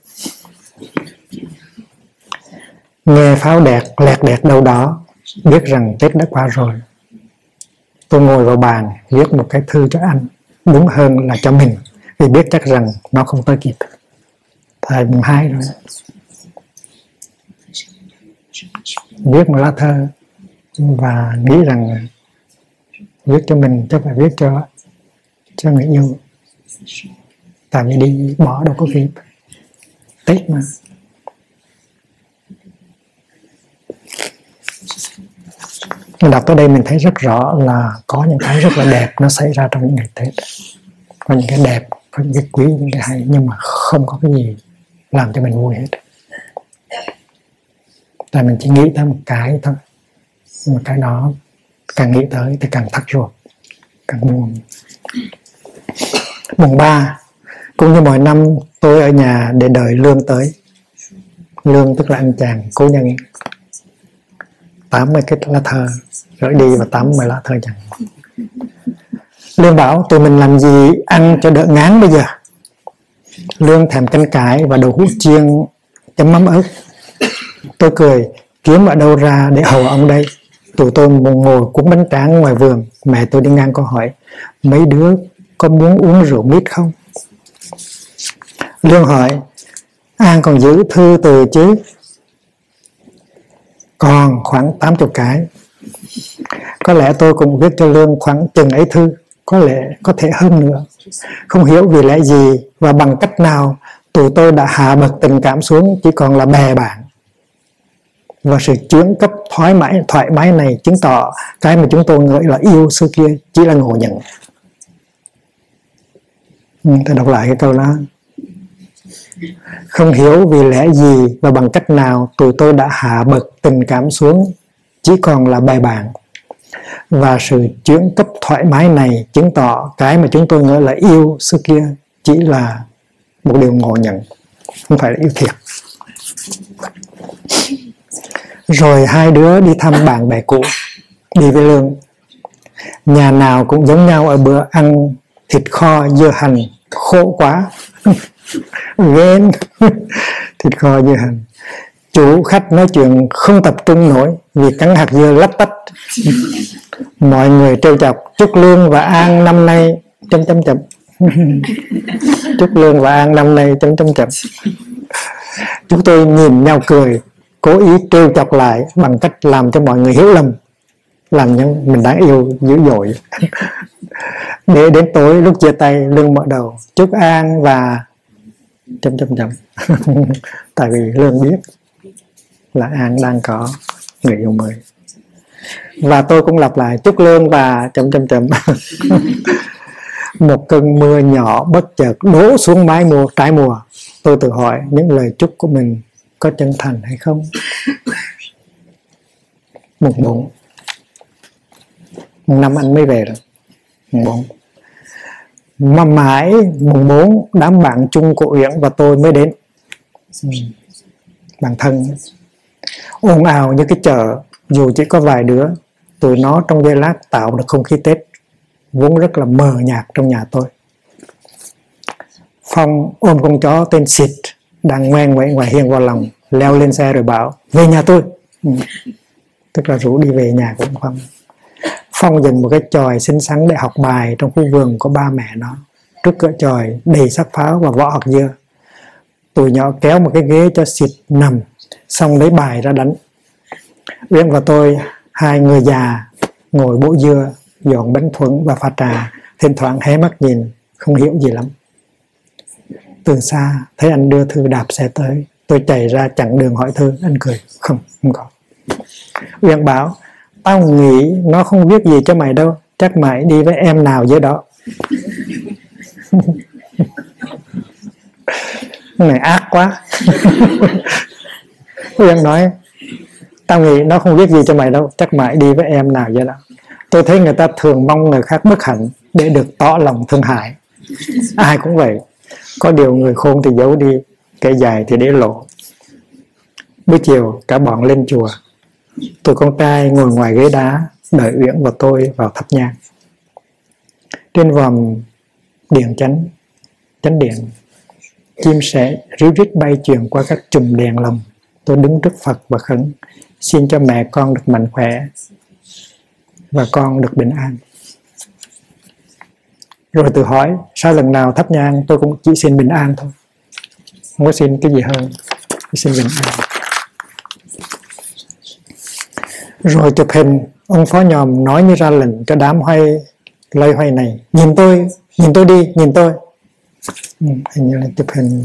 nghe pháo đẹt, lẹt đẹt đâu đó, biết rằng tết đã qua rồi. Tôi ngồi vào bàn, viết một cái thư cho anh, đúng hơn là cho mình, vì biết chắc rằng nó không tới kịp. Thời mùng hai rồi. Viết một lá thơ và nghĩ rằng viết cho mình chứ phải viết cho cho người yêu. Tại vì đi bỏ đâu có kịp tết mà. Mình đọc tới đây mình thấy rất rõ là có những cái rất là đẹp nó xảy ra trong những ngày tết. Có những cái đẹp, có những cái quý, những cái hay, nhưng mà không có cái gì làm cho mình vui hết. Tại mình chỉ nghĩ tới một cái thôi. Một cái đó càng nghĩ tới thì càng thắt ruột, càng buồn. Mùng ba, cũng như mọi năm, tôi ở nhà để đợi lương tới. Lương tức là anh chàng, cố nhân. 80 cái lá thơ. Gửi đi và 80 lá thơ chẳng. Lương bảo, tụi mình làm gì ăn cho đỡ ngán bây giờ? Lương thèm canh cải và đồ hũ chiên chấm mắm ớt. Tôi cười, kiếm ở đâu ra để hầu ông đây? Tụi tôi ngồi cuốn bánh tráng ngoài vườn. Mẹ tôi đi ngang câu hỏi, Mấy đứa có muốn uống rượu mít không? Lương hỏi, An còn giữ thư từ chứ? Còn khoảng 80 cái. Có lẽ tôi cũng viết cho lương khoảng chừng ấy thư có lẽ có thể hơn nữa. Không hiểu vì lẽ gì và bằng cách nào tụi tôi đã hạ bậc tình cảm xuống chỉ còn là bè bạn. Và sự chuyển cấp thoải mái thoải mái này chứng tỏ cái mà chúng tôi gọi là yêu xưa kia chỉ là ngộ nhận. Ừ, tôi đọc lại cái câu đó không hiểu vì lẽ gì và bằng cách nào tụi tôi đã hạ bậc tình cảm xuống, chỉ còn là bài bản. Và sự chuyển cấp thoải mái này chứng tỏ cái mà chúng tôi ngỡ là yêu xưa kia chỉ là một điều ngộ nhận, không phải là yêu thiệt. Rồi hai đứa đi thăm bạn bè cũ, đi với lương. Nhà nào cũng giống nhau ở bữa ăn thịt kho dưa hành khổ quá. ghen. Thịt kho dưa hành chủ khách nói chuyện không tập trung nổi vì cắn hạt dưa lách tách mọi người trêu chọc, chúc lương và an năm nay chấm chấm chấm. Chúc lương và an năm nay chấm chấm chấm. Chúng tôi nhìn nhau cười, cố ý trêu chọc lại bằng cách làm cho mọi người hiểu lầm, làm những mình đáng yêu dữ dội. Để đến tối, lúc chia tay, lương mở đầu, chúc an và chấm chấm chấm. Tại vì lương biết là an đang có người yêu mới. Và tôi cũng lặp lại, chúc lương và chấm chấm chấm. Một cơn mưa nhỏ bất chợt đổ xuống mái mùa trái mùa. Tôi tự hỏi những lời chúc của mình có chân thành hay không? Mùng bốn. Mùng năm anh mới về rồi. Mùng bốn mà mãi mùng muốn đám bạn chung của Uyển và tôi mới đến. Bản bạn thân. Ồn ào như cái chợ, dù chỉ có vài đứa, tụi nó trong giây lát tạo được không khí Tết vốn rất là mờ nhạt trong nhà tôi. Phong ôm con chó tên Xịt đang ngoan ngoãn ngoài hiên vào lòng, leo lên xe rồi bảo, về nhà tôi. Ừ. tức là rủ đi về nhà của Phong Phong dành một cái chòi xinh xắn để học bài trong khu vườn của ba mẹ nó. Trước cửa chòi đầy sắc pháo và vỏ hạt dưa. Tụi nhỏ kéo một cái ghế cho Xịt nằm, xong lấy bài ra đánh. Uyên và tôi, hai người già, ngồi bộ dưa, dọn bánh thuẫn và pha trà. Thỉnh thoảng hé mắt nhìn, không hiểu gì lắm. Từ xa, thấy anh đưa thư đạp xe tới. Tôi chạy ra chặn đường hỏi thư, anh cười, không không có. Uyên bảo tao nghĩ nó không viết gì cho mày đâu. Chắc mày đi với em nào dưới đó. Này ác quá. Uyên nói, tao nghĩ nó không biết gì cho mày đâu. Chắc mày đi với em nào vậy đó. Tôi thấy người ta thường mong người khác bất hạnh để được tỏ lòng thương hại. Ai cũng vậy. Có điều người khôn thì giấu đi cái dài thì để lộ. Buổi chiều cả bọn lên chùa tụi con trai ngồi ngoài ghế đá, đợi uyển và tôi vào thắp nhang. Trên vòng điện chánh chánh điện, chim sẻ ríu rít bay chuyển qua các chùm đèn lồng. Tôi đứng trước phật và khấn, xin cho mẹ con được mạnh khỏe và con được bình an. Rồi tự hỏi, sao lần nào thắp nhang tôi cũng chỉ xin bình an thôi? Không có xin cái gì hơn, chỉ xin bình an. Rồi chụp hình ông phó nhòm nói như ra lệnh cho đám hoay lây hoay này. Nhìn tôi nhìn tôi đi nhìn tôi. Ừ, hình như là chụp hình.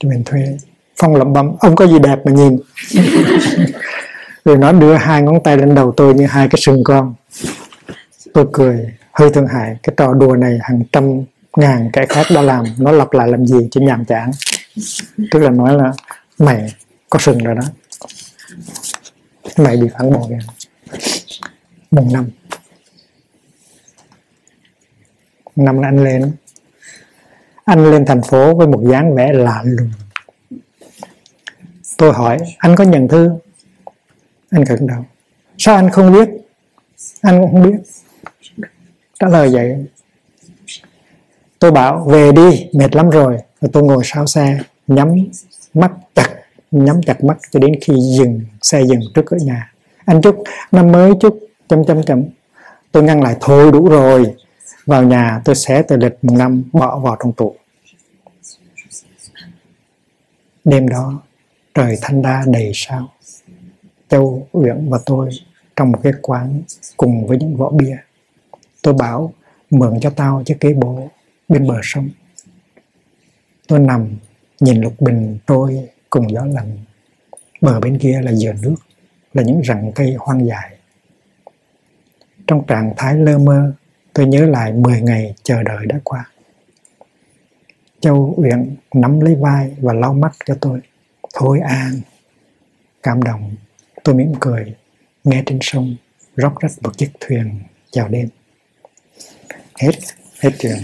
Chụp hình thuê. Phong lẩm bẩm ông có gì đẹp mà nhìn? Rồi nó đưa hai ngón tay lên đầu tôi như hai cái sừng con. Tôi cười hơi thương hại. Cái trò đùa này hàng trăm ngàn kẻ khác đã làm. Nó lặp lại làm gì chứ nhàm chán? Tức là nói là mày có sừng rồi đó mày bị phản bội à? mùng năm. Năm là anh lên. Anh lên thành phố với một dáng vẻ lạ lùng. Tôi hỏi, anh có nhận thư? Anh gật đầu. Sao anh không biết? Anh cũng không biết. Trả lời vậy. Tôi bảo, về đi, mệt lắm rồi. Rồi tôi ngồi sau xe, nhắm mắt chặt nhắm chặt mắt cho đến khi dừng, xe dừng trước cửa nhà. Anh chúc năm mới chúc chấm chấm chấm. Tôi ngăn lại, thôi đủ rồi, vào nhà tôi xé tờ lịch mùng năm, bỏ vào trong tủ. Đêm đó, trời thanh đa đầy sao. Châu, uyển và tôi trong một cái quán cùng với những vỏ bia. Tôi bảo, mượn cho tao chiếc ghế bố bên bờ sông. Tôi nằm nhìn lục bình trôi cùng gió lạnh. Bờ bên kia là dừa nước, là những rặng cây hoang dại. Trong trạng thái lơ mơ, tôi nhớ lại 10 ngày chờ đợi đã qua. Châu uyển nắm lấy vai và lau mắt cho tôi. Thôi an. Cảm động, tôi mỉm cười, nghe trên sông, róc rách một chiếc thuyền chào đêm. Hết hết chuyện.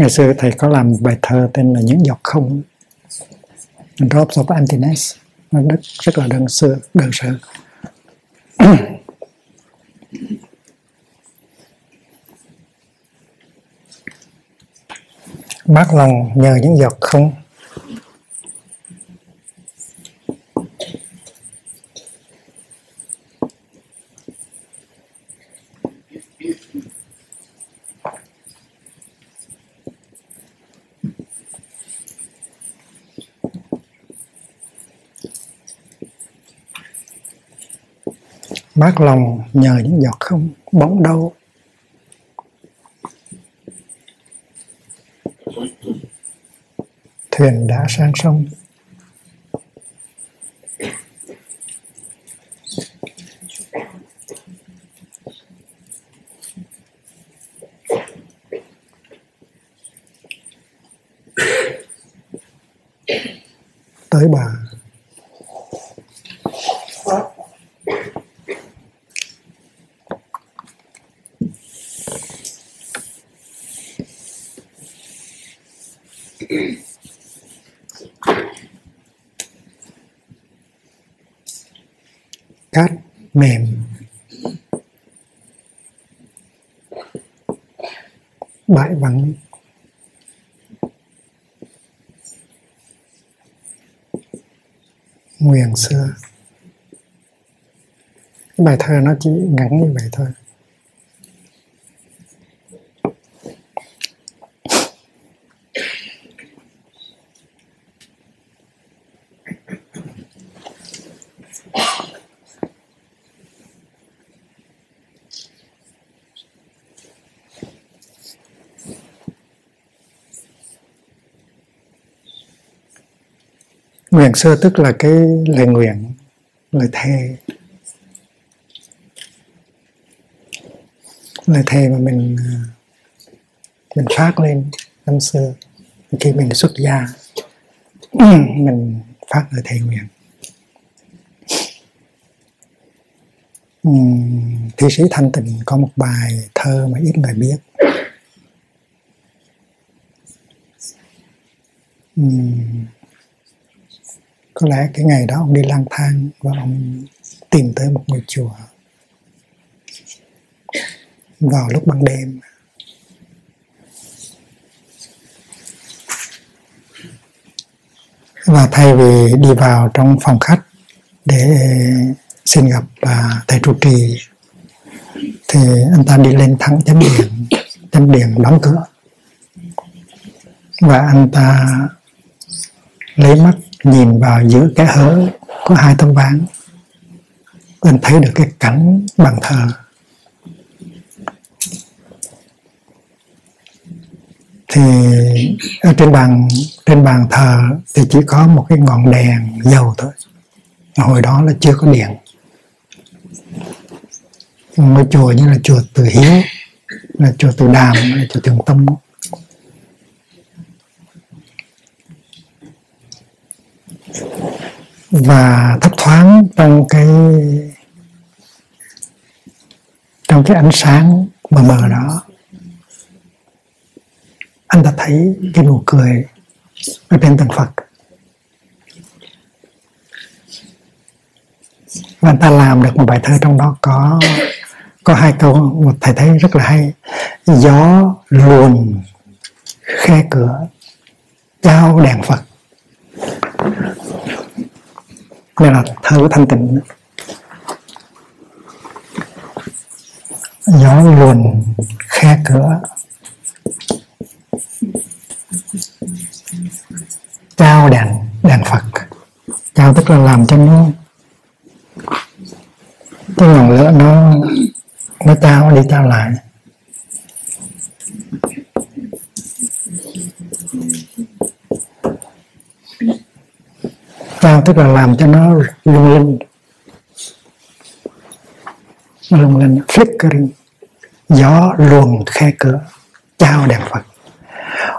Ngày xưa thầy có làm bài thơ tên là những giọt không. Drops of emptiness. Nó rất rất là đơn sơ đơn sơ. Mát lòng nhờ những giọt không. Mát lòng nhờ những giọt không bóng đâu. Thuyền đã sang sông tới bà cát mềm. Bãi vắng. Nguyền xưa. Bài thơ nó chỉ ngắn như vậy thôi. Nguyện xưa tức là cái lời nguyện lời thề. Lời thề mà mình à, mình phát lên năm xưa khi mình xuất gia mình phát lời thề nguyện. Thi sĩ thanh tịnh có một bài thơ mà ít người biết. Uhm, có lẽ cái ngày đó ông đi lang thang và ông tìm tới một ngôi chùa. Vào lúc ban đêm. Và thay vì đi vào trong phòng khách để xin gặp và thầy trụ trì, thì anh ta đi lên thẳng chánh điện. Chánh điện đóng cửa. Và anh ta lấy mắt nhìn vào giữa cái hở có hai tấm ván anh thấy được cái cảnh bàn thờ. Thì ở trên bàn trên bàn thờ thì chỉ có một cái ngọn đèn dầu thôi. Hồi đó là chưa có điện ngôi chùa như là chùa Từ Hiếu, là chùa Từ Đàm, là chùa Thường Tông. Và thấp thoáng trong cái trong cái ánh sáng mờ mờ đó, anh ta thấy cái nụ cười ở trên tượng Phật. Và anh ta làm được một bài thơ trong đó có có hai câu một thầy thấy rất là hay. Gió luồn khe cửa, trao đèn phật đây là thơ của thanh tịnh. Gió luồn khe cửa. Trao đèn đèn phật. Trao tức là làm cho nó cái ngọn lửa nó nó trao, đi trao lại. Trao tức là làm cho nó lung linh. Lung linh, flickering, gió luồn khe cửa trao đèn phật.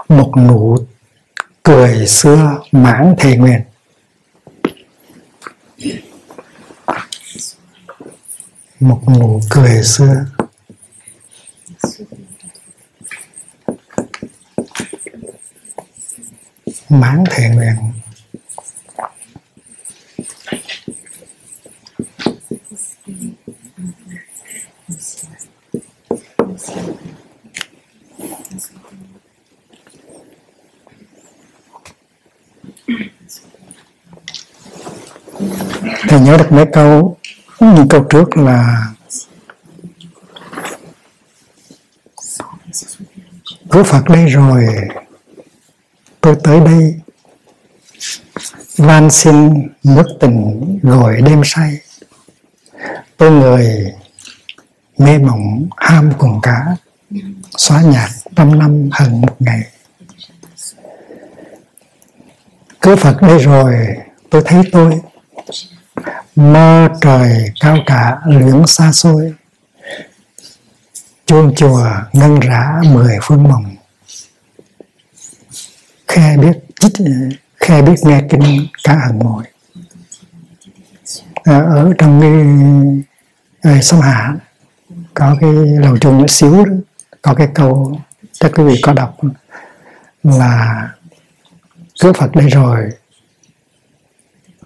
Một nụ cười xưa mãn thề nguyện. Một nụ cười xưa. Mãn thề nguyện thầy nhớ được mấy câu những câu trước là có Phật đây rồi, tôi tới đây. Van xin nước tình gọi đêm say. Tôi người mê mộng ham cùng cả, xóa nhạt trăm năm hận một ngày. Cứ Phật đây rồi, tôi thấy tôi mơ trời cao cả lưỡng xa xôi. Chuông chùa ngân rã mười phương mộng. Khe biết chích khe biết nghe kinh cả hàng mồi à, ờ, ở trong cái ở sông Hạ có cái lầu chuông nhỏ xíu đó, có cái câu chắc quý vị có đọc là cứ Phật đây rồi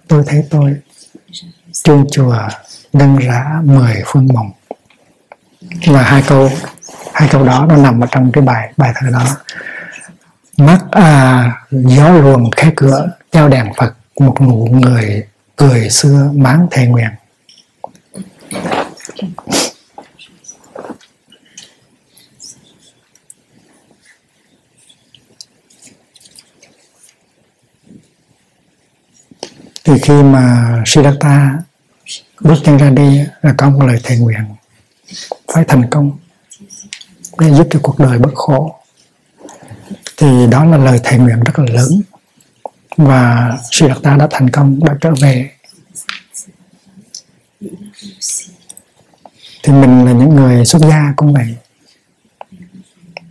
tôi thấy tôi chuông chùa nâng rã mười phương mộng. Là hai câu hai câu đó nó nằm ở trong cái bài bài thơ đó. Mắt à gió luồng khe cửa trao đèn phật, một nụ người cười xưa máng thề nguyện. Thì khi mà Siddhartha bước chân ra đi, là có một lời thề nguyện phải thành công để giúp cho cuộc đời bớt khổ. Thì đó là lời thề nguyện rất là lớn và Siddhartha đã thành công, đã trở về. Thì mình là những người xuất gia cũng vậy.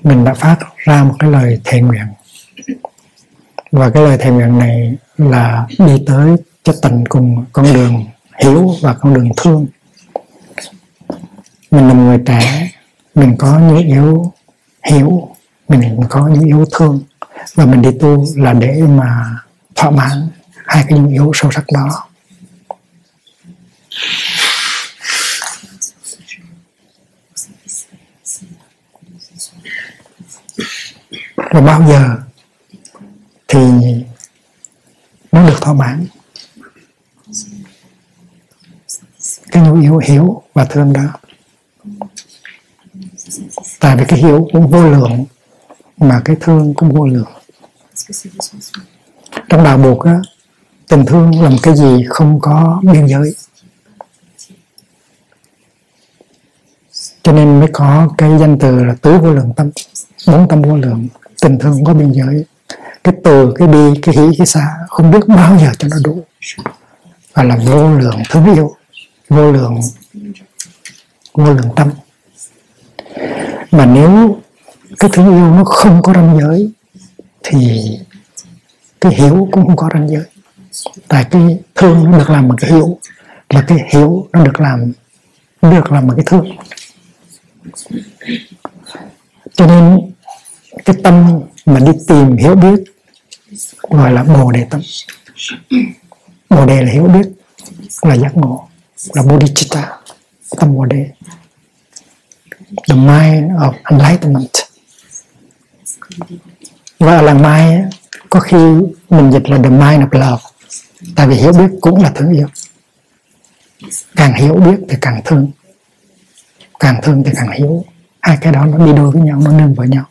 Mình đã phát ra một cái lời thề nguyện. Và cái lời thề nguyện này là đi tới cho tình cùng con đường hiểu và con đường thương. Mình là người trẻ, mình có những yếu hiểu, mình có những yếu thương. Và mình đi tu là để mà thỏa mãn hai cái những yếu sâu sắc đó. Và bao giờ thì nó được thỏa mãn? Cái nhu yếu hiểu và thương đó tại vì cái hiểu cũng vô lượng mà cái thương cũng vô lượng. Trong đạo buộc á, tình thương là một cái gì không có biên giới. Cho nên mới có cái danh từ là tứ vô lượng tâm, bốn tâm vô lượng, tình thương không có biên giới. Cái từ, cái bi, cái hỷ cái xa không biết bao giờ cho nó đủ. Và là vô lượng thương yêu vô lượng vô lượng tâm. Mà nếu cái thứ yêu nó không có ranh giới, thì cái hiểu cũng không có ranh giới. Tại cái thương nó được làm bằng cái hiểu, là cái hiểu nó được làm được làm bằng cái thương. Cho nên cái tâm mà đi tìm hiểu biết, gọi là bồ đề tâm. Bồ đề là hiểu biết, là giác ngộ là bodhicitta tâm bồ đề the mind of enlightenment. Và làng mai có khi mình dịch là the mind of love. Tại vì hiểu biết cũng là thương yêu. Càng hiểu biết thì càng thương. Càng thương thì càng hiểu. Hai cái đó nó đi đôi với nhau, nó nương với nhau.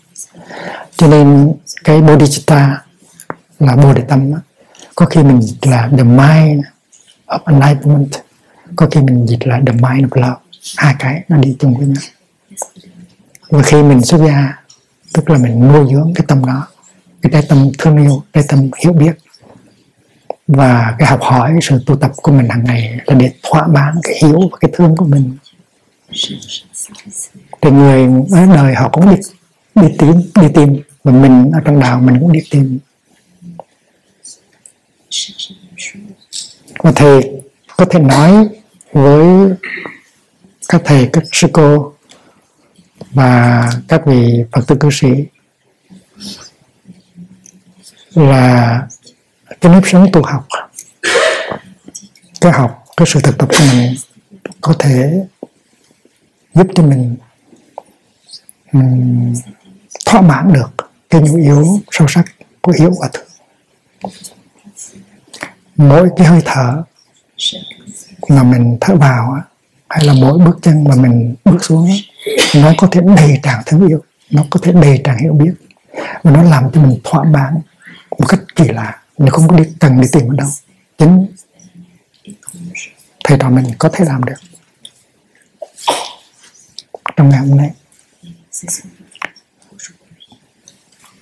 Cho nên cái bodhicitta là bồ đề tâm đó. có khi mình dịch là the mind of enlightenment có khi mình dịch là the mind of love hai cái, nó đi chung với nhau. Và khi mình xuất gia, tức là mình nuôi dưỡng cái tâm đó, cái trái tâm thương yêu, cái tâm hiểu biết, và cái học hỏi, sự tu tập của mình hàng ngày là để thỏa mãn cái hiểu và cái thương của mình. Thì người, ở đời họ cũng đi đi tìm đi tìm, và mình ở trong đạo mình cũng đi tìm. Và thầy có thể nói với các thầy các sư cô và các vị phật tử cư sĩ là cái nếp sống tu học cái học cái sự thực tập của mình có thể giúp cho mình um, thỏa mãn được cái nhu yếu sâu sắc của hiểu và thương mỗi cái hơi thở mà mình thở vào hay là mỗi bước chân mà mình bước xuống nó có thể đầy tràn thương yêu, nó có thể đầy tràn hiểu biết, và nó làm cho mình thỏa mãn một cách kỳ lạ. Mình không có đi, cần đi tìm ở đâu. Chính thầy trò mình có thể làm được. Trong ngày hôm nay,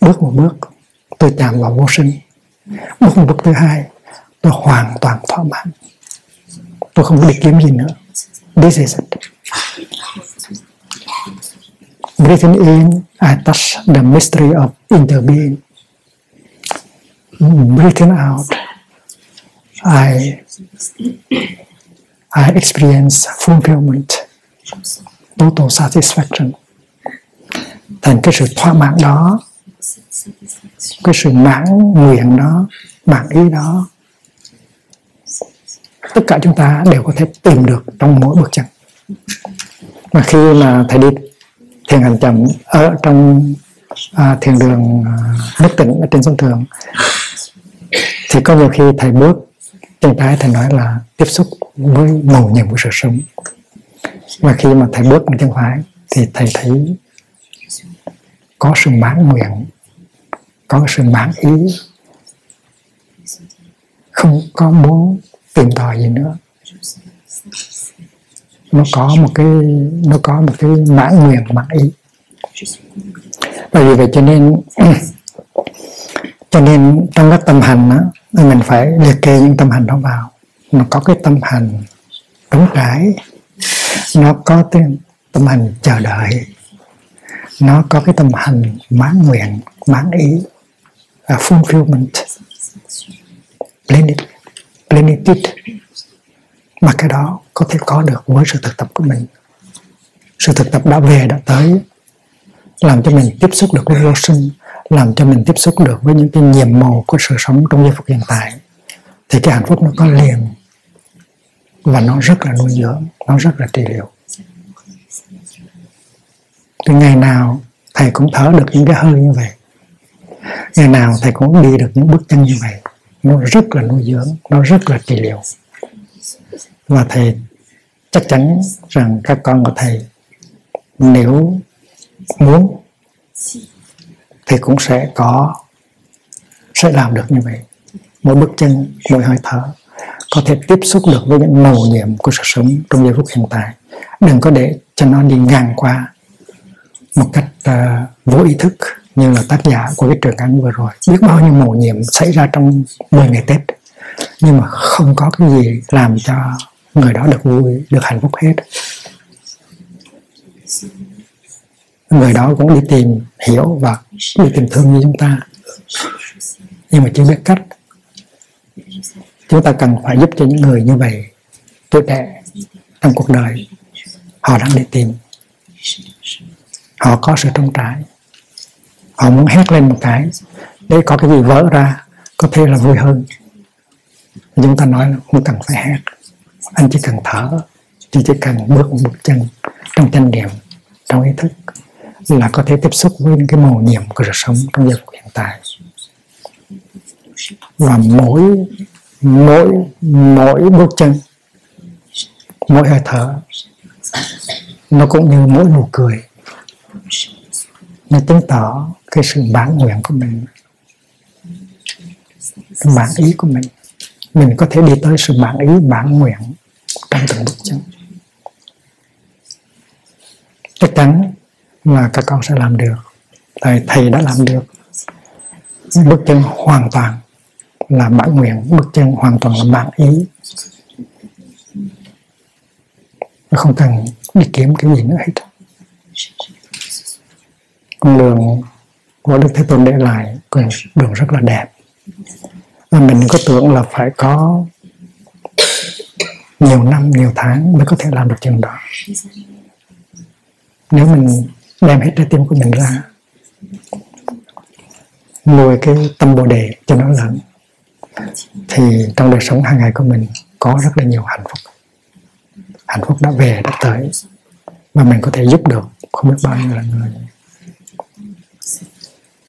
bước một bước, tôi chạm vào vô sinh. Bước một bước thứ hai, tôi hoàn toàn thỏa mãn tôi không có đi kiếm gì nữa. This is it. Breathing in, I touch the mystery of interbeing breathing out, I I experience fulfillment, total satisfaction. Thành cái sự thỏa mãn đó, cái sự mãn nguyện đó, mãn ý đó tất cả chúng ta đều có thể tìm được trong mỗi bước chân mà khi mà thầy đi thiền hành chậm ở trong à, thiền đường à, tỉnh ở trên sông thường thì có nhiều khi thầy bước chân trái thầy nói là tiếp xúc với màu nhiệm của sự sống. Và khi mà thầy bước bằng chân phải thì thầy thấy có sự mãn nguyện có sự mãn ý. Không có muốn tìm tòi gì nữa. Nó có một cái nó có một cái mãn nguyện mãn ý. Bởi vì vậy cho nên cho nên trong các tâm hành đó, mình phải liệt kê những tâm hành đó vào. Nó có cái tâm hành đúng trải nó có cái tâm hành chờ đợi nó có cái tâm hành mãn nguyện mãn ý uh, fulfillment. Plenitude, plenitude. Mà cái đó có thể có được với sự thực tập của mình. Sự thực tập đã về đã tới, làm cho mình tiếp xúc được với vô sinh, làm cho mình tiếp xúc được với những cái nhiệm màu của sự sống trong giây phút hiện tại. Thì cái hạnh phúc nó có liền, và nó rất là nuôi dưỡng, nó rất là trị liệu. Từ ngày nào thầy cũng thở được những cái hơi như vậy. Ngày nào thầy cũng đi được những bước chân như vậy nó rất là nuôi dưỡng nó rất là trị liệu. Và thầy chắc chắn rằng các con của thầy nếu muốn thì cũng sẽ có sẽ làm được như vậy. Mỗi bước chân mỗi hơi thở có thể tiếp xúc được với những màu nhiệm của sự sống trong giây phút hiện tại. Đừng có để cho nó đi ngang qua một cách uh, vô ý thức như là tác giả của cái trường ảnh vừa rồi. Biết bao nhiêu màu nhiệm xảy ra trong 10 ngày Tết, nhưng mà không có cái gì làm cho người đó được vui, được hạnh phúc hết. Người đó cũng đi tìm hiểu và đi tìm thương như chúng ta. Nhưng mà chưa biết cách. Chúng ta cần phải giúp cho những người như vậy tuổi trẻ trong cuộc đời. Họ đang đi tìm. Họ có sự trông trải họ muốn hét lên một cái, để có cái gì vỡ ra, có thể là vui hơn. Chúng ta nói là không cần phải hét. Anh chỉ cần thở chỉ chỉ cần bước một bước chân trong chánh niệm, trong ý thức, là có thể tiếp xúc với những cái màu nhiệm của cuộc sống trong giờ hiện tại. Và mỗi mỗi mỗi bước chân, mỗi hơi thở, nó cũng như mỗi nụ cười. Nó chứng tỏ cái sự bản nguyện của mình, cái bản ý của mình. Mình có thể đi tới sự bản ý bản nguyện trong từng bước chân chắc chắn là các con sẽ làm được. Tại thầy đã làm được. Bước chân hoàn toàn là bản nguyện, bước chân hoàn toàn là bản ý. Không cần đi kiếm cái gì nữa hết. Con đường của Đức Thế Tôn để lại con đường rất là đẹp. Và mình có tưởng là phải có nhiều năm, nhiều tháng mới có thể làm được chuyện đó. Nếu mình đem hết trái tim của mình ra, nuôi cái tâm bồ đề cho nó lớn thì trong đời sống hàng ngày của mình có rất là nhiều hạnh phúc. Hạnh phúc đã về đã tới và mình có thể giúp được không biết bao nhiêu là người.